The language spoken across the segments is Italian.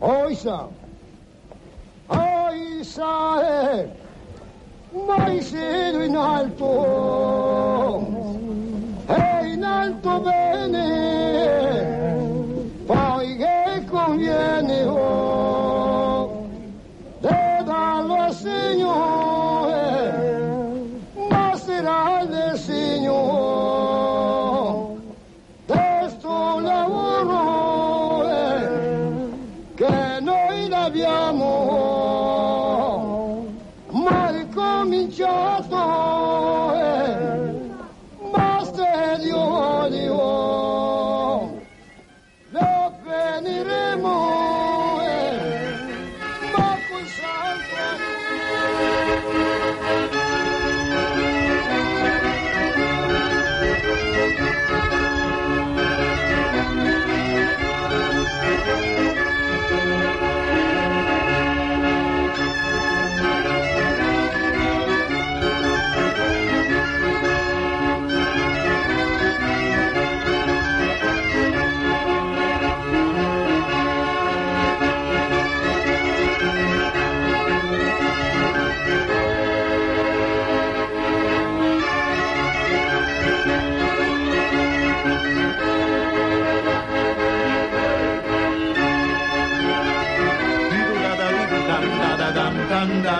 Oisa, oisa, eh, siedo in alto, e in alto bene,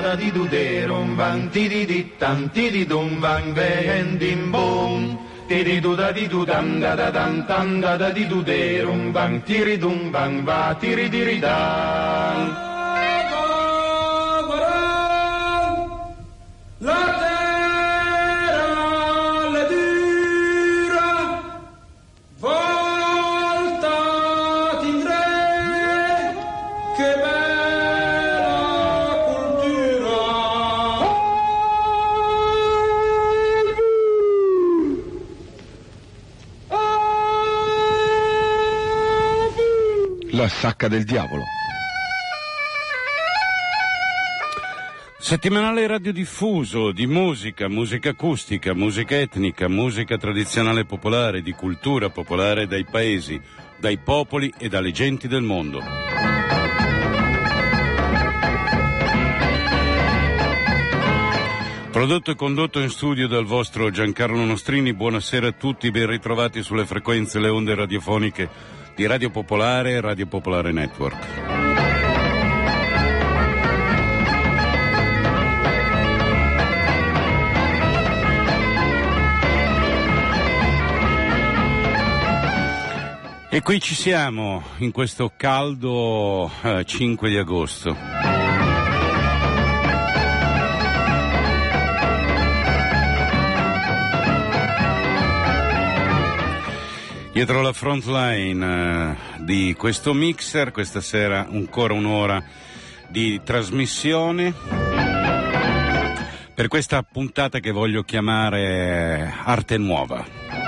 da di du de rum bang ti di di tam ti di dum bang ven dim bum. Ti di du da di du dam da da dam tam da da di du de rum bang ti ri dum bang va ti ri di ri dang Sacca del diavolo. Settimanale radiodiffuso di musica, musica acustica, musica etnica, musica tradizionale popolare, di cultura popolare dai paesi, dai popoli e dalle genti del mondo. Prodotto e condotto in studio dal vostro Giancarlo Nostrini, buonasera a tutti, ben ritrovati sulle frequenze e le onde radiofoniche di Radio Popolare e Radio Popolare Network. E qui ci siamo in questo caldo eh, 5 di agosto. Dietro la front line eh, di questo mixer, questa sera ancora un'ora di trasmissione. Per questa puntata che voglio chiamare Arte Nuova.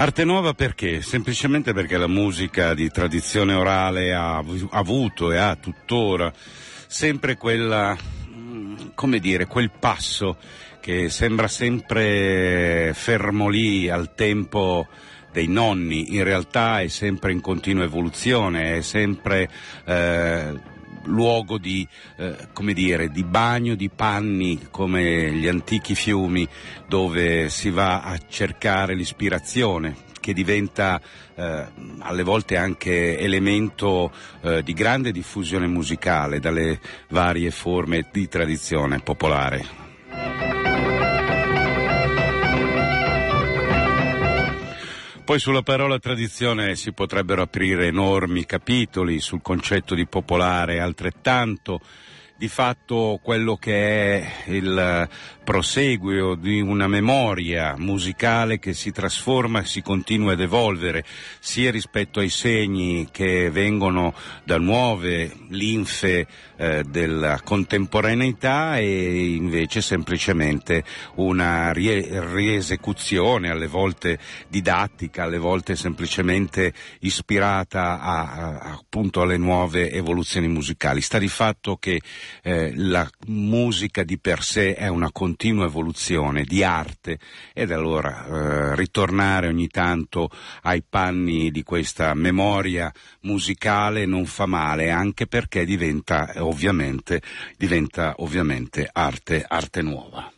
Arte nuova perché? Semplicemente perché la musica di tradizione orale ha avu- avuto e ha tuttora sempre quella, mm, come dire, quel passo che sembra sempre fermo lì al tempo dei nonni, in realtà è sempre in continua evoluzione, è sempre eh, luogo di, eh, come dire, di bagno di panni come gli antichi fiumi dove si va a cercare l'ispirazione che diventa eh, alle volte anche elemento eh, di grande diffusione musicale dalle varie forme di tradizione popolare. Poi sulla parola tradizione si potrebbero aprire enormi capitoli sul concetto di popolare, altrettanto di fatto quello che è il proseguio di una memoria musicale che si trasforma e si continua ad evolvere, sia rispetto ai segni che vengono da nuove linfe eh, della contemporaneità e invece semplicemente una rie- riesecuzione, alle volte didattica, alle volte semplicemente ispirata a, a, appunto alle nuove evoluzioni musicali. Sta di fatto che eh, la musica di per sé è una continua evoluzione di arte ed allora eh, ritornare ogni tanto ai panni di questa memoria musicale non fa male anche perché diventa ovviamente, diventa ovviamente arte, arte nuova.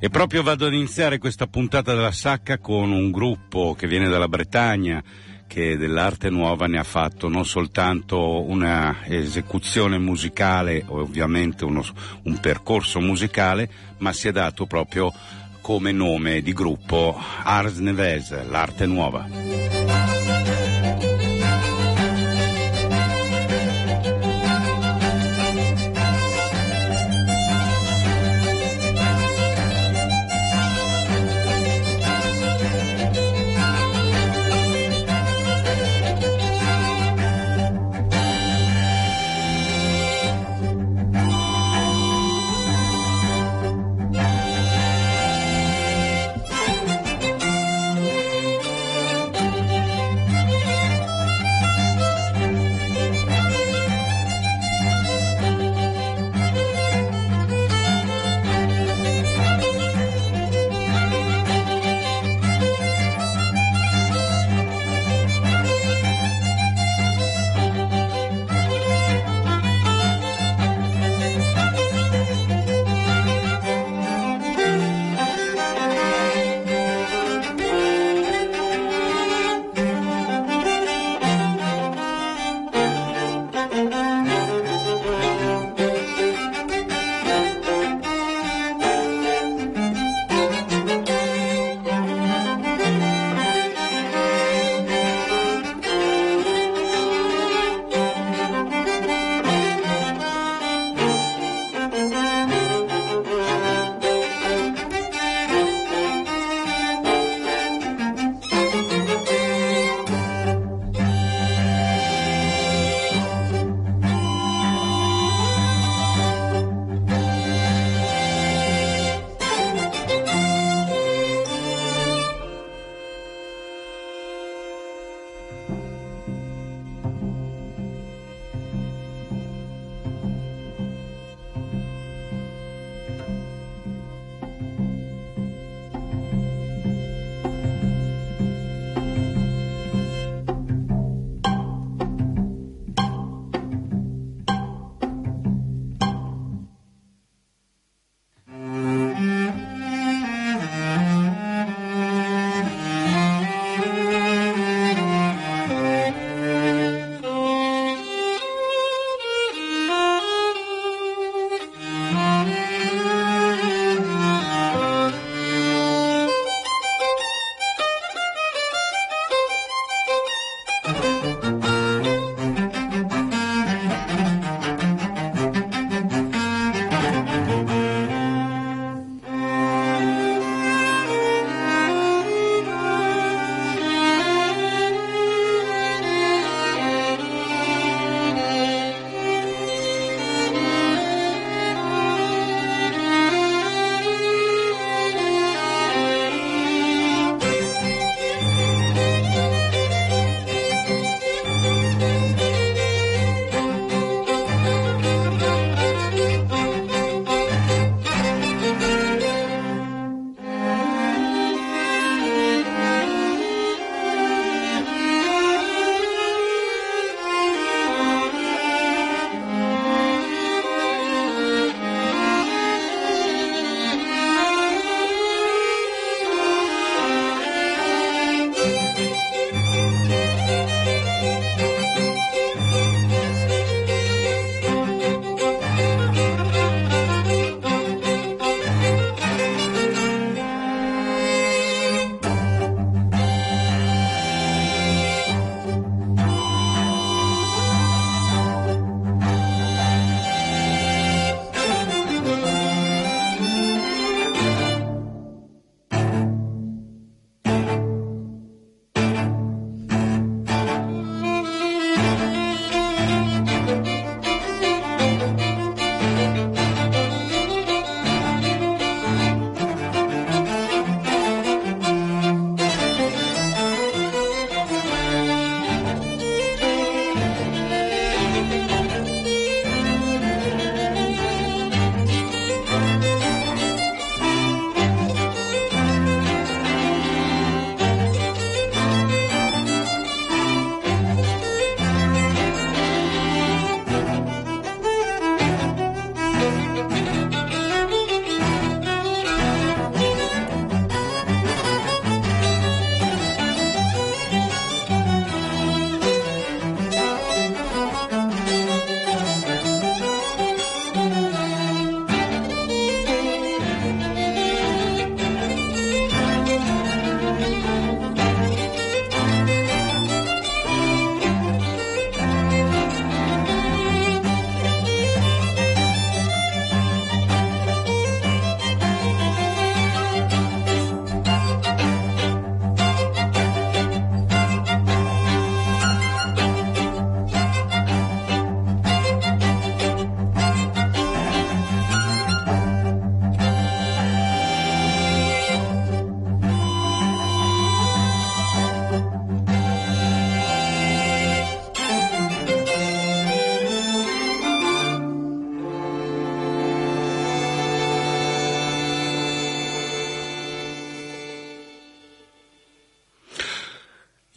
E proprio vado ad iniziare questa puntata della Sacca con un gruppo che viene dalla Bretagna, che dell'arte nuova ne ha fatto non soltanto una esecuzione musicale, ovviamente uno, un percorso musicale, ma si è dato proprio come nome di gruppo Ars Neves, l'arte nuova.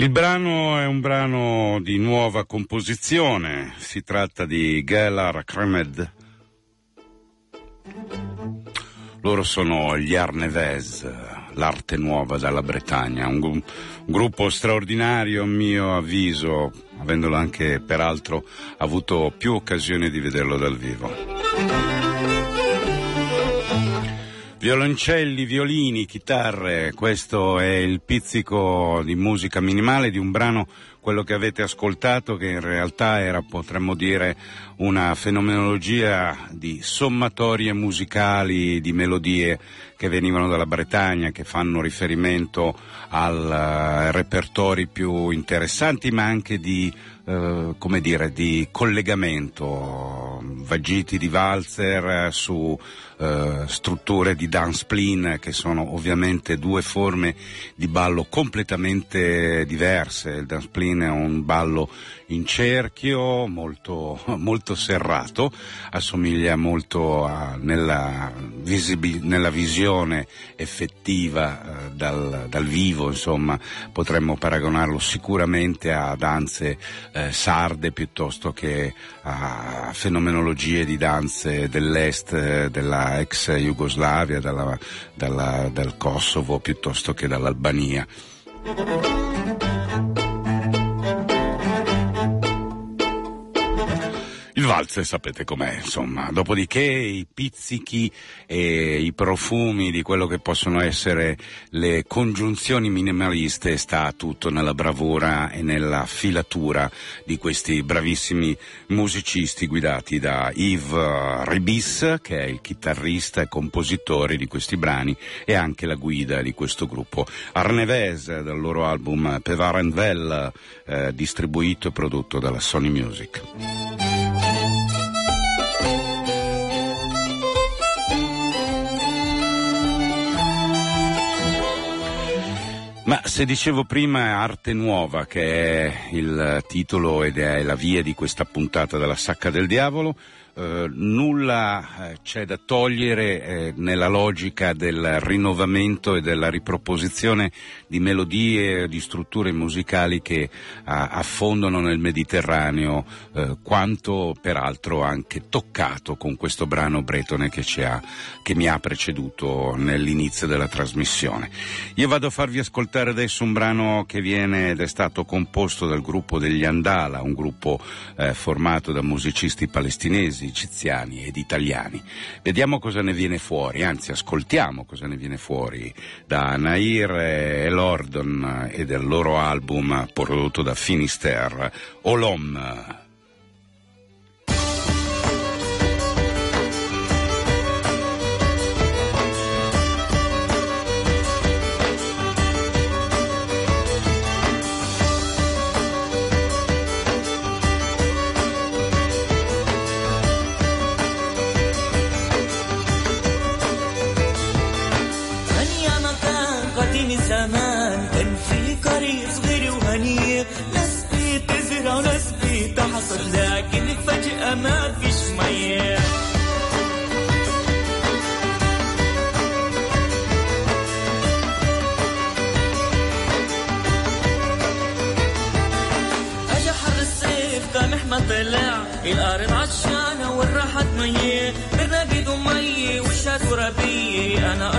Il brano è un brano di nuova composizione, si tratta di Gelar Kremed. Loro sono gli Arneves, l'arte nuova dalla Bretagna, un, un gruppo straordinario a mio avviso, avendolo anche peraltro avuto più occasioni di vederlo dal vivo. Violoncelli, violini, chitarre, questo è il pizzico di musica minimale di un brano, quello che avete ascoltato, che in realtà era, potremmo dire, una fenomenologia di sommatorie musicali, di melodie che venivano dalla Bretagna, che fanno riferimento al uh, repertori più interessanti, ma anche di eh, come dire, di collegamento, vagiti di valzer su eh, strutture di dance spleen che sono ovviamente due forme di ballo completamente diverse. Il dance spleen è un ballo in cerchio, molto, molto serrato, assomiglia molto a, nella, visibi, nella, visione effettiva eh, dal, dal, vivo, insomma, potremmo paragonarlo sicuramente a danze eh, sarde piuttosto che a fenomenologie di danze dell'est, eh, ex Jugoslavia, dalla, dalla, dal Kosovo piuttosto che dall'Albania. Valzer sapete com'è, insomma. Dopodiché i pizzichi e i profumi di quello che possono essere le congiunzioni minimaliste sta tutto nella bravura e nella filatura di questi bravissimi musicisti guidati da Yves Ribis, che è il chitarrista e compositore di questi brani e anche la guida di questo gruppo. Arneves dal loro album Pevarenvel, eh, distribuito e prodotto dalla Sony Music. Ma se dicevo prima Arte Nuova, che è il titolo ed è la via di questa puntata della Sacca del Diavolo, eh, nulla eh, c'è da togliere eh, nella logica del rinnovamento e della riproposizione di melodie, di strutture musicali che affondano nel Mediterraneo, eh, quanto peraltro anche toccato con questo brano bretone che, ha, che mi ha preceduto nell'inizio della trasmissione. Io vado a farvi ascoltare adesso un brano che viene ed è stato composto dal gruppo degli Andala, un gruppo eh, formato da musicisti palestinesi inglesi, egiziani ed italiani. Vediamo cosa ne viene fuori, anzi ascoltiamo cosa ne viene fuori da Nair e Lordon e del loro album prodotto da Finisterre, Olom. ترابيه انا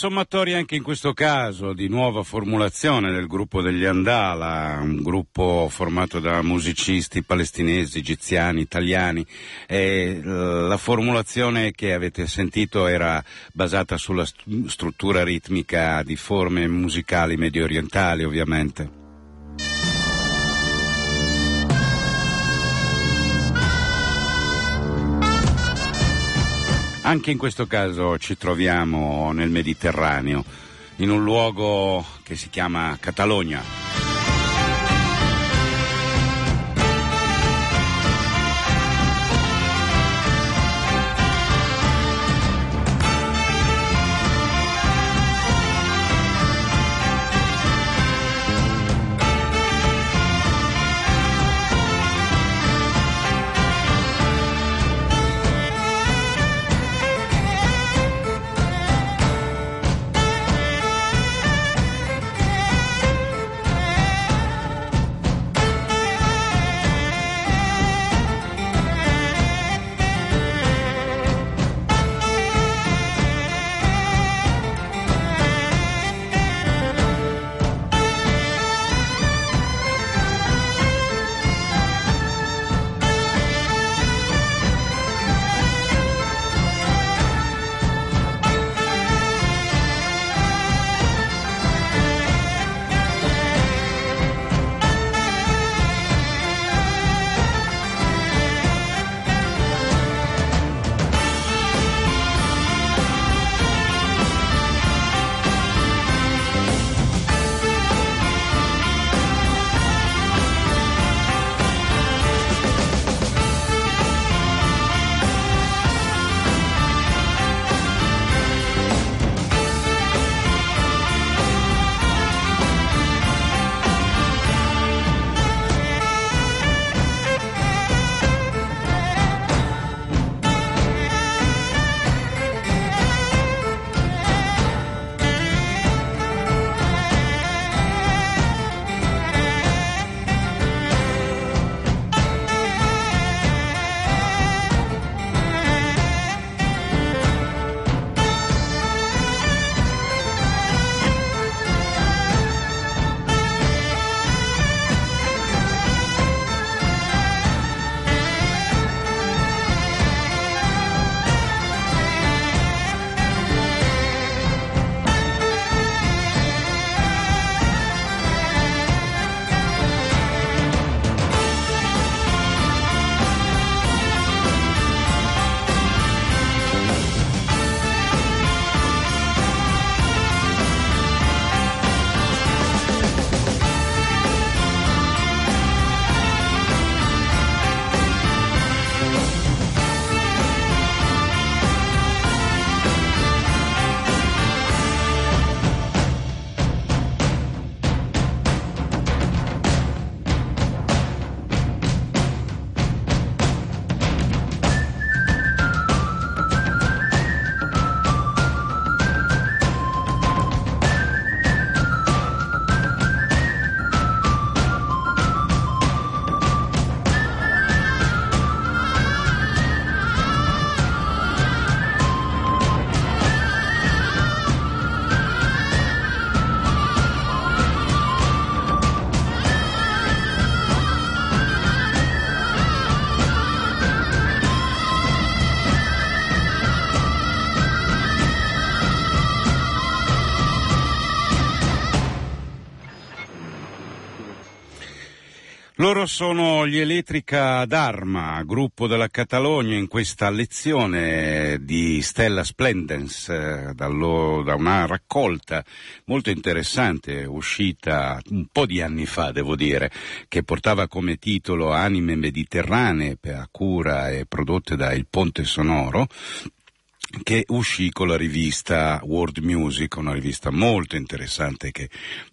Una sommatoria anche in questo caso di nuova formulazione del gruppo degli Andala, un gruppo formato da musicisti palestinesi, egiziani, italiani. E la formulazione che avete sentito era basata sulla struttura ritmica di forme musicali medio orientali, ovviamente. Anche in questo caso ci troviamo nel Mediterraneo, in un luogo che si chiama Catalogna. Loro sono gli Elettrica d'Arma, gruppo della Catalogna, in questa lezione di Stella Splendens, eh, dallo, da una raccolta molto interessante, uscita un po' di anni fa, devo dire, che portava come titolo Anime Mediterranee, a cura e prodotte da Il Ponte Sonoro, che uscì con la rivista World Music, una rivista molto interessante che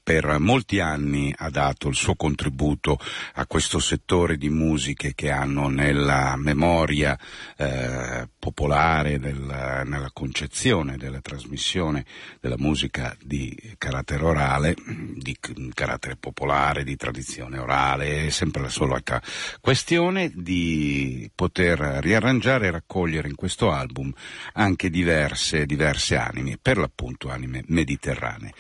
per molti anni ha dato il suo contributo a questo settore di musiche che hanno nella memoria eh, popolare, del, nella concezione della trasmissione della musica di carattere orale, di carattere popolare, di tradizione orale, è sempre la solita questione di poter riarrangiare e raccogliere in questo album anche diverse, diverse anime, per l'appunto anime mediterranee.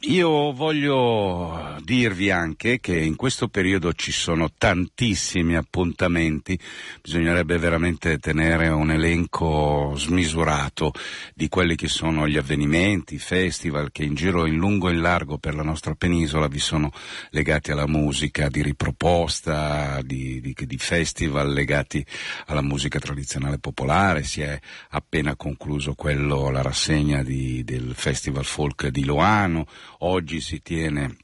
Io voglio dirvi anche che in questo periodo ci sono tantissimi appuntamenti, bisognerebbe veramente tenere un elenco smisurato di quelli che sono gli avvenimenti, i festival che in giro in lungo e in largo per la nostra penisola vi sono legati alla musica di riproposta, di, di, di festival legati alla musica tradizionale popolare, si è appena concluso quello, la rassegna di, del Festival Folk di Loano, Oggi si tiene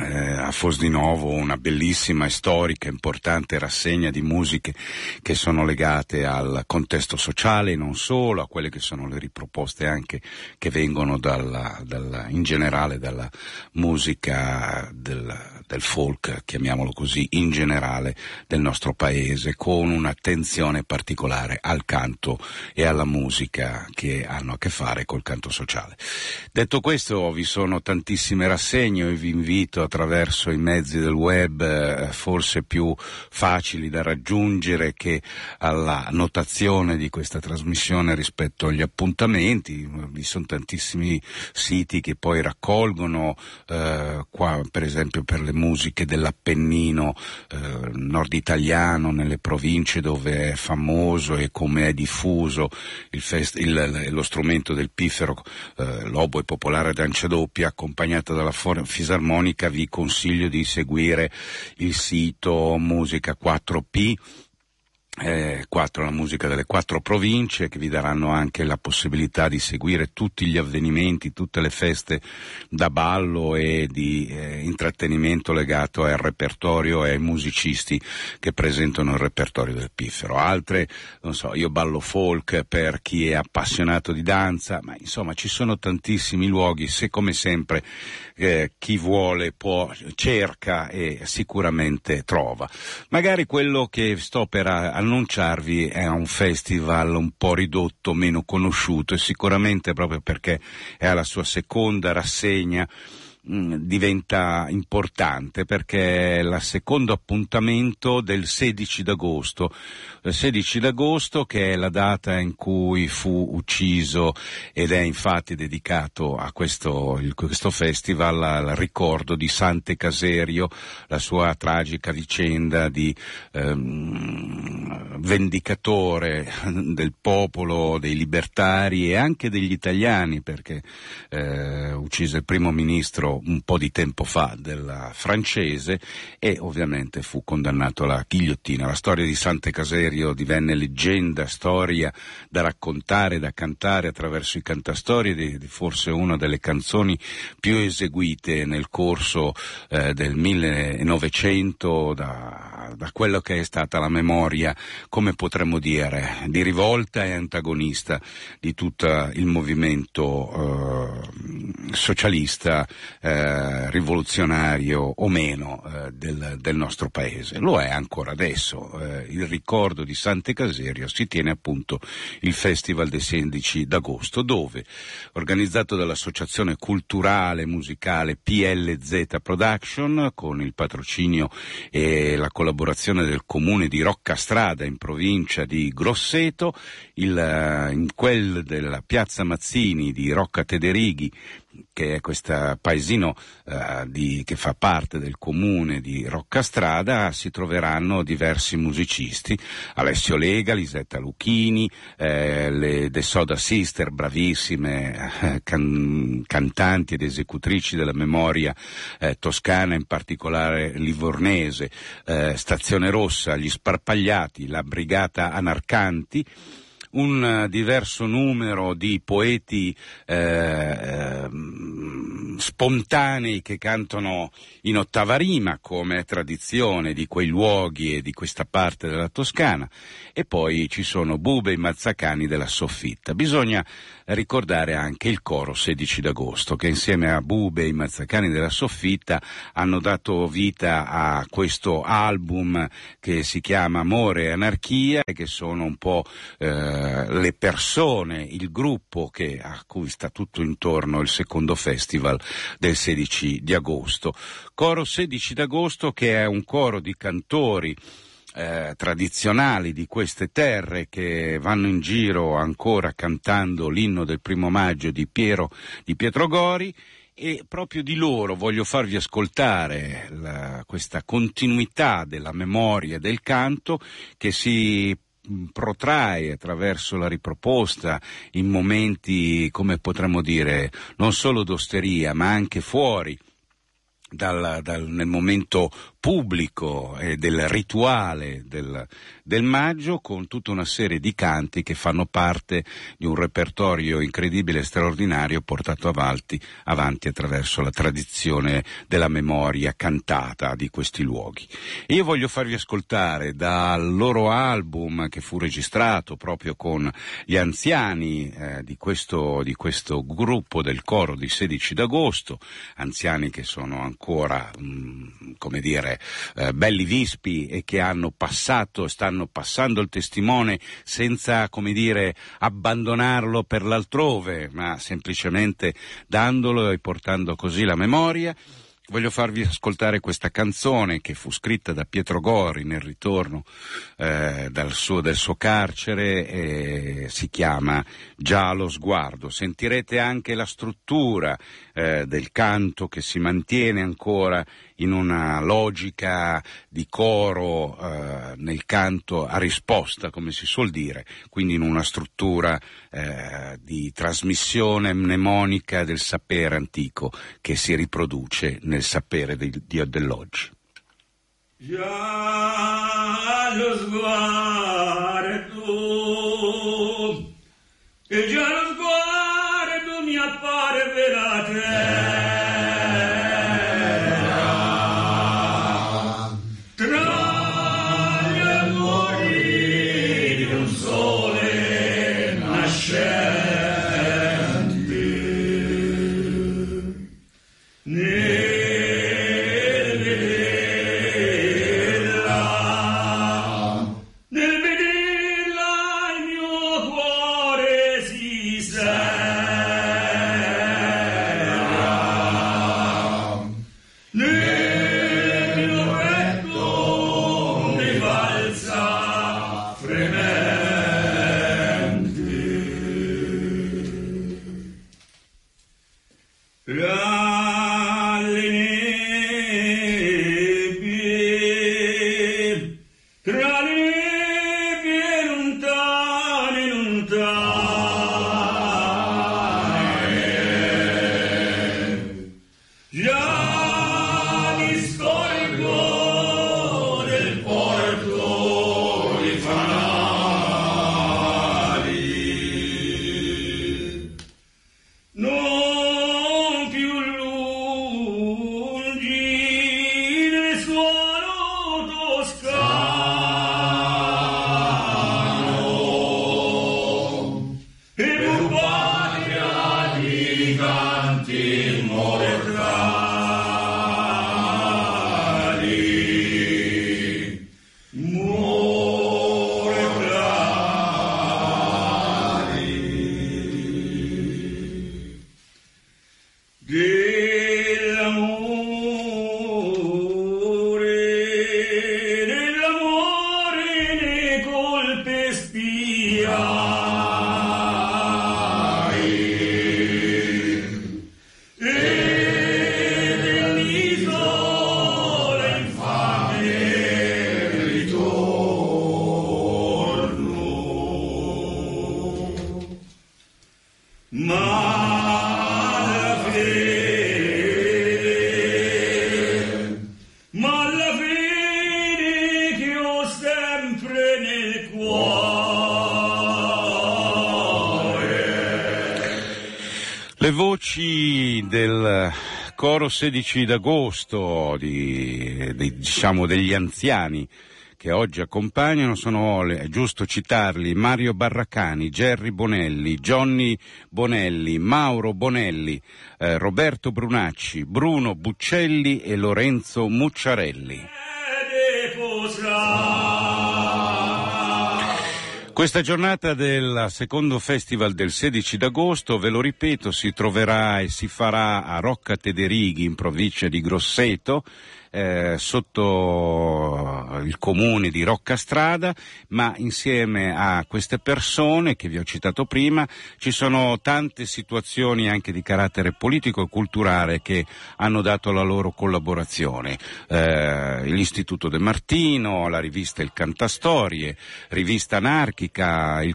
eh, a Fosdinovo una bellissima e storica importante rassegna di musiche che sono legate al contesto sociale non solo, a quelle che sono le riproposte anche che vengono dalla, dalla, in generale dalla musica del, del folk, chiamiamolo così, in generale del nostro paese, con un'attenzione particolare al canto e alla musica che hanno a che fare col canto sociale. Detto questo, vi sono tantissime rassegne e vi invito attraverso i mezzi del web, eh, forse più facili da raggiungere che alla notazione di questa trasmissione rispetto agli appuntamenti. Vi sono tantissimi siti che poi raccolgono, eh, qua per esempio per le musiche dell'Appennino eh, nord italiano, nelle province dove è famoso e come è diffuso il fest- il, lo strumento del piffero, eh, l'oboe popolare dancia doppia, accompagnata dalla fisarmonica, vi consiglio di seguire il sito Musica 4P eh, quattro, la musica delle quattro province che vi daranno anche la possibilità di seguire tutti gli avvenimenti, tutte le feste da ballo e di eh, intrattenimento legato al repertorio e ai musicisti che presentano il repertorio del piffero. Altre, non so, io ballo folk per chi è appassionato di danza, ma insomma ci sono tantissimi luoghi, se come sempre eh, chi vuole può, cerca e sicuramente trova. Magari quello che sto per annunciarvi è un festival un po' ridotto, meno conosciuto e sicuramente proprio perché è alla sua seconda rassegna Mm, diventa importante perché è il secondo appuntamento del 16 d'agosto. Il 16 d'agosto che è la data in cui fu ucciso ed è infatti dedicato a questo, il, questo festival al ricordo di Sante Caserio, la sua tragica vicenda di ehm, vendicatore del popolo, dei libertari e anche degli italiani perché eh, uccise il primo ministro un po' di tempo fa della francese e ovviamente fu condannato alla ghigliottina. La storia di Sante Caserio divenne leggenda, storia da raccontare, da cantare attraverso i cantastorie di, forse una delle canzoni più eseguite nel corso eh, del 1900 da, da quello che è stata la memoria, come potremmo dire, di rivolta e antagonista di tutto il movimento eh, socialista eh, rivoluzionario o meno eh, del, del, nostro paese. Lo è ancora adesso. Eh, il ricordo di Sante Caserio si tiene appunto il Festival del 16 d'agosto, dove, organizzato dall'Associazione Culturale Musicale PLZ Production, con il patrocinio e la collaborazione del comune di Roccastrada in provincia di Grosseto, il, eh, in quel della Piazza Mazzini di Rocca Tederighi che è questo paesino eh, di, che fa parte del comune di Roccastrada, si troveranno diversi musicisti, Alessio Lega, Lisetta Lucchini, eh, le The Soda Sister, bravissime eh, can, cantanti ed esecutrici della memoria eh, toscana, in particolare livornese, eh, Stazione Rossa, gli Sparpagliati, la Brigata Anarcanti, un diverso numero di poeti eh, ehm, spontanei che cantano in ottava rima, come è tradizione di quei luoghi e di questa parte della Toscana, e poi ci sono bube e mazzacani della soffitta. Bisogna ricordare anche il coro 16 d'agosto, che insieme a bube e i mazzacani della soffitta hanno dato vita a questo album che si chiama Amore e Anarchia e che sono un po' eh, le persone, il gruppo che, a cui sta tutto intorno il secondo festival del 16 di agosto. Coro 16 d'agosto che è un coro di cantori eh, tradizionali di queste terre che vanno in giro ancora cantando l'inno del primo maggio di, Piero, di Pietro Gori e proprio di loro voglio farvi ascoltare la, questa continuità della memoria e del canto che si protrae attraverso la riproposta in momenti, come potremmo dire, non solo d'osteria, ma anche fuori dal, dal, nel momento pubblico e del rituale del, del, maggio con tutta una serie di canti che fanno parte di un repertorio incredibile e straordinario portato avanti, avanti attraverso la tradizione della memoria cantata di questi luoghi. E io voglio farvi ascoltare dal loro album che fu registrato proprio con gli anziani eh, di, questo, di questo gruppo del coro di 16 d'agosto, anziani che sono ancora, mh, mm, come dire, eh, belli vispi e che hanno passato, stanno passando il testimone senza, come dire, abbandonarlo per l'altrove, ma semplicemente dandolo e portando così la memoria. Voglio farvi ascoltare questa canzone che fu scritta da Pietro Gori nel ritorno eh, suo, del suo carcere e si chiama Già lo sguardo. Sentirete anche la struttura eh, del canto che si mantiene ancora in una logica di coro eh, nel canto a risposta, come si suol dire, quindi in una struttura eh, di trasmissione mnemonica del sapere antico che si riproduce nel sapere del Dio dell'oggi. Già lo sguardo coro 16 d'agosto, di, di, diciamo degli anziani che oggi accompagnano sono, è giusto citarli, Mario Barracani, Gerry Bonelli, Johnny Bonelli, Mauro Bonelli, eh, Roberto Brunacci, Bruno Buccelli e Lorenzo Mucciarelli. Questa giornata del secondo festival del 16 d'agosto, ve lo ripeto, si troverà e si farà a Rocca Tederighi in provincia di Grosseto eh, sotto il comune di Roccastrada, ma insieme a queste persone che vi ho citato prima ci sono tante situazioni anche di carattere politico e culturale che hanno dato la loro collaborazione. Eh, L'Istituto De Martino, la rivista Il Cantastorie, rivista anarchica, il,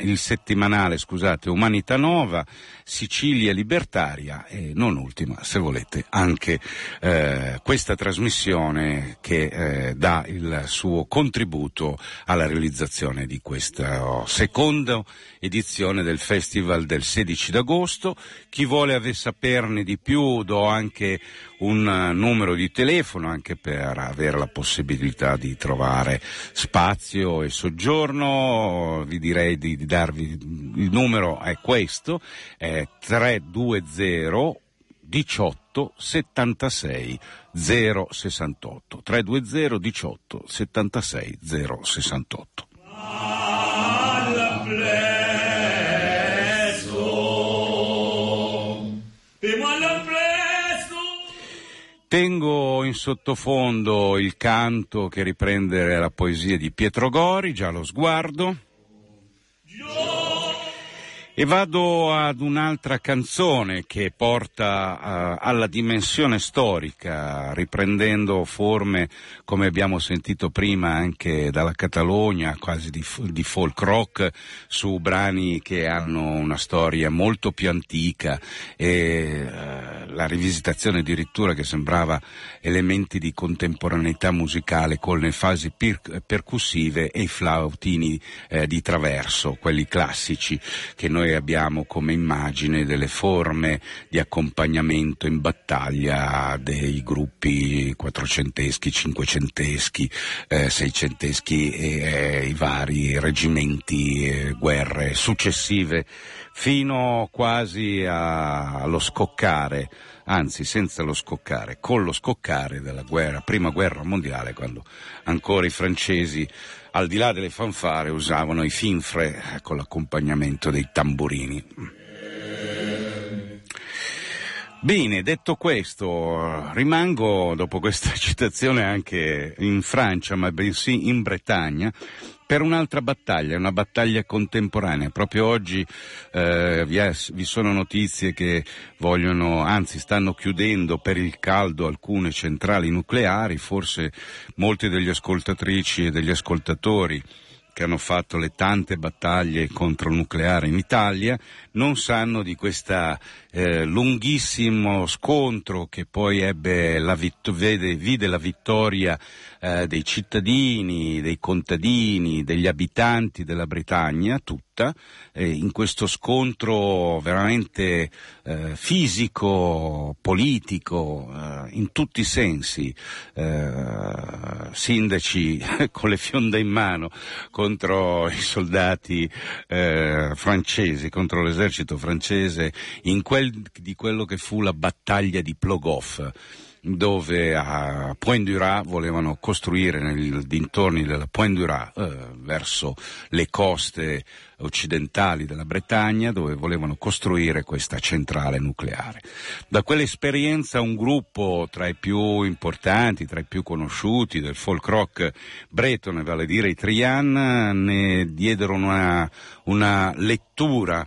il settimanale scusate, Umanità Nova, Sicilia Libertaria e non ultima, se volete, anche eh, questa trasmissione che eh, dà il suo contributo alla realizzazione di questa seconda edizione del Festival del 16 d'agosto. Chi vuole saperne di più do anche un numero di telefono anche per avere la possibilità di trovare spazio e soggiorno. Vi direi di, di darvi il numero è questo, è 320 18 76 068 320 18 76 068 Tengo in sottofondo il canto che riprende la poesia di Pietro Gori, già lo sguardo. E vado ad un'altra canzone che porta uh, alla dimensione storica, riprendendo forme, come abbiamo sentito prima, anche dalla Catalogna, quasi di, di, folk rock, su brani che hanno una storia molto più antica e uh, la rivisitazione addirittura che sembrava elementi di contemporaneità musicale con le fasi per- percussive e i flautini eh, di traverso, quelli classici che noi noi abbiamo come immagine delle forme di accompagnamento in battaglia dei gruppi quattrocenteschi, cinquecenteschi, eh, seicenteschi e eh, i vari reggimenti e guerre successive fino quasi a, allo scoccare anzi senza lo scoccare, con lo scoccare della guerra, prima guerra mondiale, quando ancora i francesi al di là delle fanfare usavano i finfre con l'accompagnamento dei tamburini. Bene, detto questo, rimango dopo questa citazione anche in Francia, ma bensì in Bretagna, per un'altra battaglia, una battaglia contemporanea. Proprio oggi eh, vi, è, vi, sono notizie che vogliono, anzi stanno chiudendo per il caldo alcune centrali nucleari, forse molti degli ascoltatrici e degli ascoltatori che hanno fatto le tante battaglie contro il nucleare in Italia non sanno di questo eh, lunghissimo scontro che poi la vitt- vede, vide la vittoria eh, dei cittadini, dei contadini, degli abitanti della Britannia tutta, eh, in questo scontro veramente eh, fisico, politico, eh, in tutti i sensi, eh, sindaci con le fionde in mano contro i soldati francesi, contro l'esercito francese in quel, di quello che fu la battaglia di Plogoff dove a Point du Rat volevano costruire nei dintorni della Point du Rat eh, verso le coste occidentali della Bretagna dove volevano costruire questa centrale nucleare. Da quell'esperienza un gruppo tra i più importanti, tra i più conosciuti del folk rock bretone, vale a dire i Trian, ne diedero una, una lettura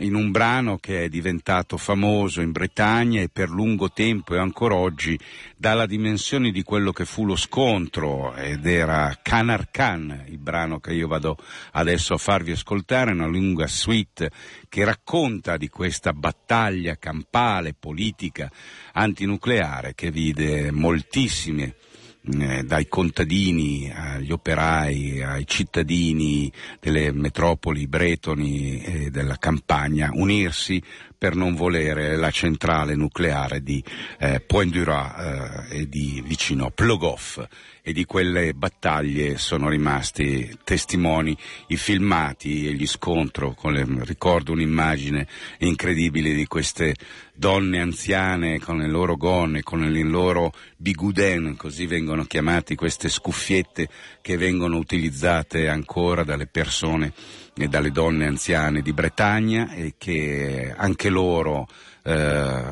in un brano che è diventato famoso in Bretagna e per lungo tempo e ancora oggi dà la dimensione di quello che fu lo scontro ed era Kanar Khan, il brano che io vado adesso a farvi ascoltare, una lunga suite che racconta di questa battaglia campale, politica, antinucleare che vide moltissime eh, dai contadini agli operai, ai cittadini delle metropoli bretoni e della campagna unirsi per non volere la centrale nucleare di eh, Point du Rat eh, e di vicino Plogoff. E di quelle battaglie sono rimasti testimoni i filmati e gli scontri, ricordo un'immagine incredibile di queste donne anziane con le loro gonne, con il loro biguden, così vengono chiamati queste scuffiette che vengono utilizzate ancora dalle persone e dalle donne anziane di Bretagna e che anche loro eh,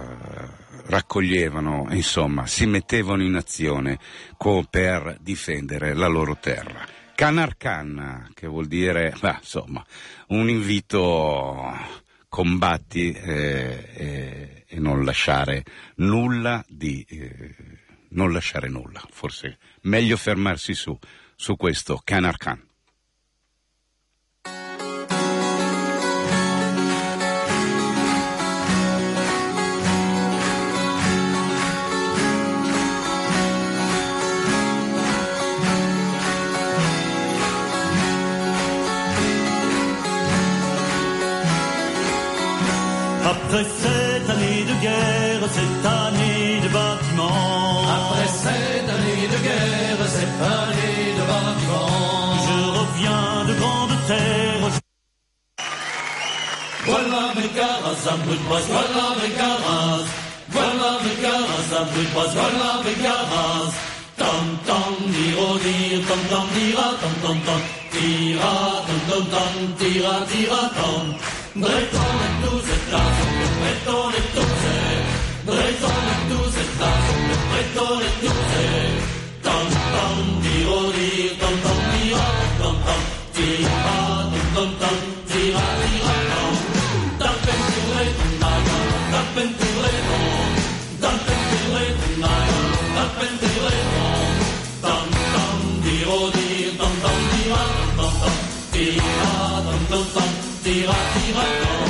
raccoglievano, insomma, si mettevano in azione per difendere la loro terra. Canarcanna, che vuol dire, beh, insomma, un invito combatti eh, eh, e non lasciare nulla di eh, non lasciare nulla, forse meglio fermarsi su, su questo Canarcan. Après cette année de guerre, cette année de bâtiment. Après cette année de guerre, cette année de bâtiment. Je reviens de grande terre. Voilà mes caras, un bout de bois, voilà mes caras. Voilà mes caras, un bout de bois, voilà mes caras. Tom tom diro dir, tom tom dira, tom tom tom. Tira, tom tom tom, tira, tira, tom. Bretone tusettato, bretone tira, tira,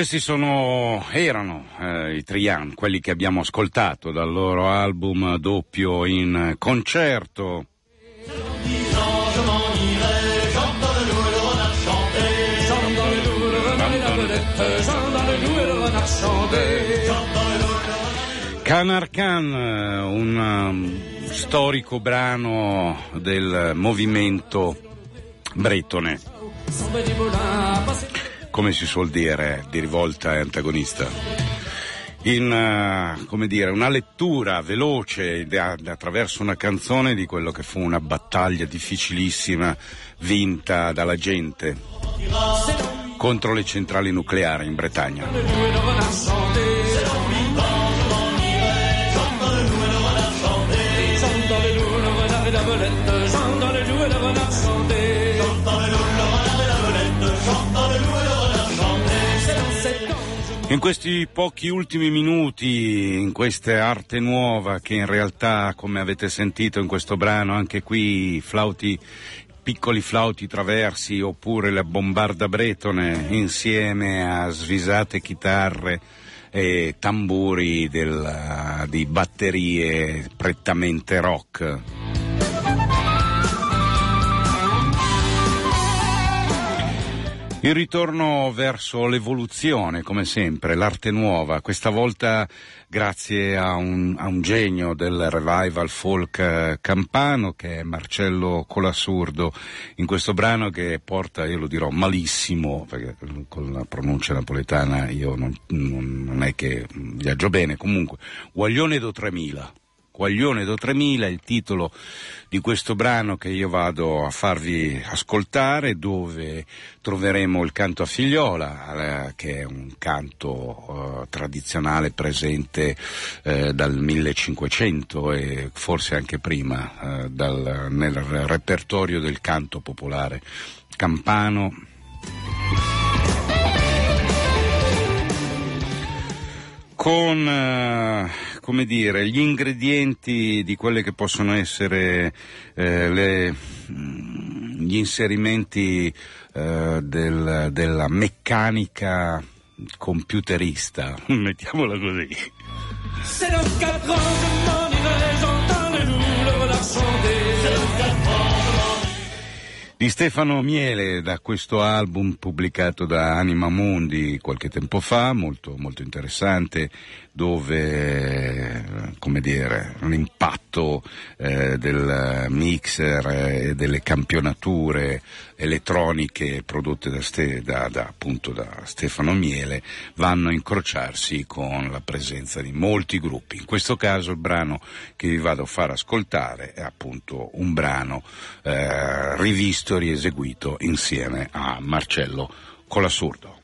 Questi sono, erano eh, i Trian, quelli che abbiamo ascoltato dal loro album doppio in concerto. Kanar Khan, un um, storico brano del movimento bretone, come si suol dire, di rivolta e antagonista. In uh, dire, una lettura veloce attraverso una canzone di quello che fu una battaglia difficilissima vinta dalla gente contro le centrali nucleari in Bretagna. In questi pochi ultimi minuti, in questa arte nuova che in realtà, come avete sentito in questo brano, anche qui flauti, piccoli flauti traversi oppure la bombarda bretone insieme a svisate chitarre e tamburi del, di batterie prettamente rock. Il ritorno verso l'evoluzione, come sempre, l'arte nuova, questa volta grazie a un, a un genio del revival folk eh, campano che è Marcello Colassurdo, in questo brano che porta, io lo dirò malissimo, perché con la pronuncia napoletana io non, non, non è che viaggio bene, comunque, Guaglione do 3000. Guaglione do 3000 è il titolo di questo brano che io vado a farvi ascoltare dove troveremo il canto a figliola eh, che è un canto eh, tradizionale presente eh, dal 1500 e forse anche prima eh, dal, nel repertorio del canto popolare campano. Con eh, come dire, gli ingredienti di quelle che possono essere eh, le, mm, gli inserimenti eh, del, della meccanica computerista, mettiamola così. C'est le 4 ans, je m'en irai, j'entends le loup, le chanter. Di Stefano Miele, da questo album pubblicato da Anima Mundi qualche tempo fa, molto, molto interessante, dove, dire, l'impatto eh, del mixer e delle campionature elettroniche prodotte da, Ste, da, da, appunto da Stefano Miele vanno a incrociarsi con la presenza di molti gruppi. In questo caso il brano che vi vado a far ascoltare è appunto un brano eh, rivisto e rieseguito insieme a Marcello Colassurdo.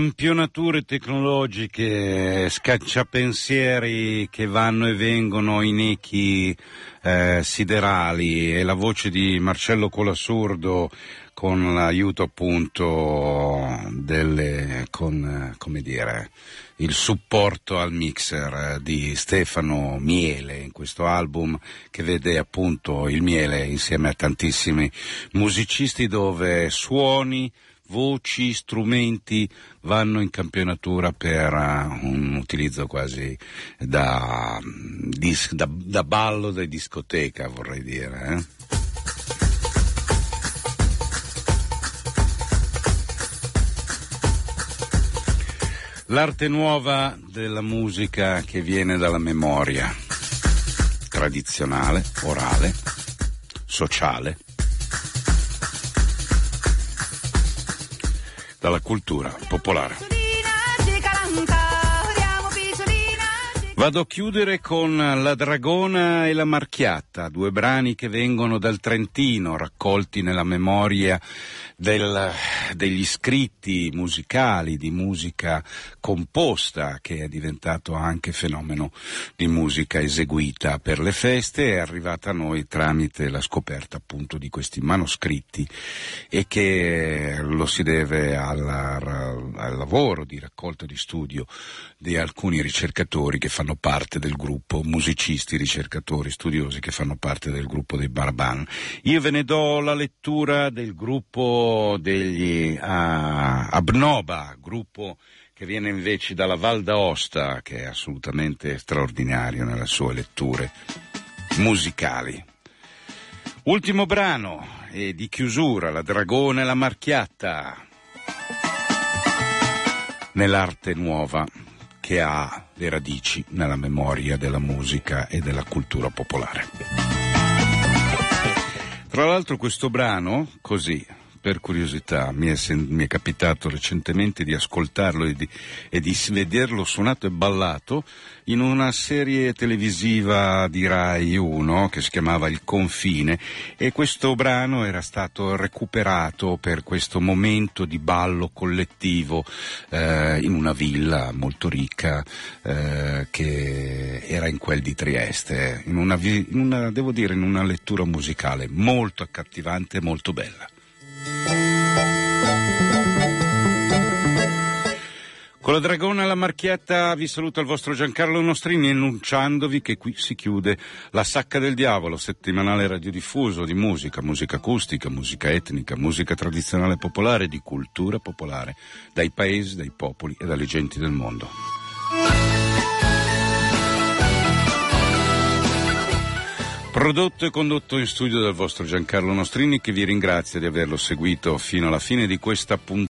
Campionature tecnologiche, scacciapensieri che vanno e vengono in echi eh, siderali e la voce di Marcello Colassurdo con l'aiuto appunto delle, con, come dire, il supporto al mixer di Stefano Miele in questo album che vede appunto il Miele insieme a tantissimi musicisti dove suoni, voci, strumenti vanno in campionatura per uh, un utilizzo quasi da, da, da ballo da discoteca, vorrei dire. Eh? L'arte nuova della musica che viene dalla memoria tradizionale, orale, sociale dalla cultura popolare. Vado a chiudere con La Dragona e la Marchiatta, due brani che vengono dal Trentino, raccolti nella memoria del, degli scritti musicali, di musica composta, che è diventato anche fenomeno di musica eseguita per le feste, è arrivata a noi tramite la scoperta appunto di questi manoscritti e che lo si deve al, al lavoro di raccolta di studio di alcuni ricercatori che fanno parte del gruppo, musicisti, ricercatori, studiosi che fanno parte del gruppo dei Baraban. Io ve ne do la lettura del degli uh, Abnoba, gruppo che viene invece dalla Val d'Aosta, che è assolutamente straordinario nelle sue letture musicali. Ultimo brano e di chiusura, La Dragone e la Marchiatta, nell'arte nuova che ha le radici nella memoria della musica e della cultura popolare. Tra l'altro questo brano, così, per curiosità, mi è, mi è, capitato recentemente di ascoltarlo e di, e di, vederlo suonato e ballato in una serie televisiva di Rai 1 che si chiamava Il Confine e questo brano era stato recuperato per questo momento di ballo collettivo eh, in una villa molto ricca eh, che era in quel di Trieste, in una, in una, devo dire, in una lettura musicale molto accattivante e molto bella. Con la Dragona alla Marchietta vi saluta il vostro Giancarlo Nostrini annunciandovi che qui si chiude La Sacca del Diavolo, settimanale radiodiffuso di musica, musica acustica, musica etnica, musica tradizionale popolare, di cultura popolare, dai paesi, dai popoli e dalle genti del mondo. Prodotto e condotto in studio dal vostro Giancarlo Nostrini che vi ringrazia di averlo seguito fino alla fine di questa puntata.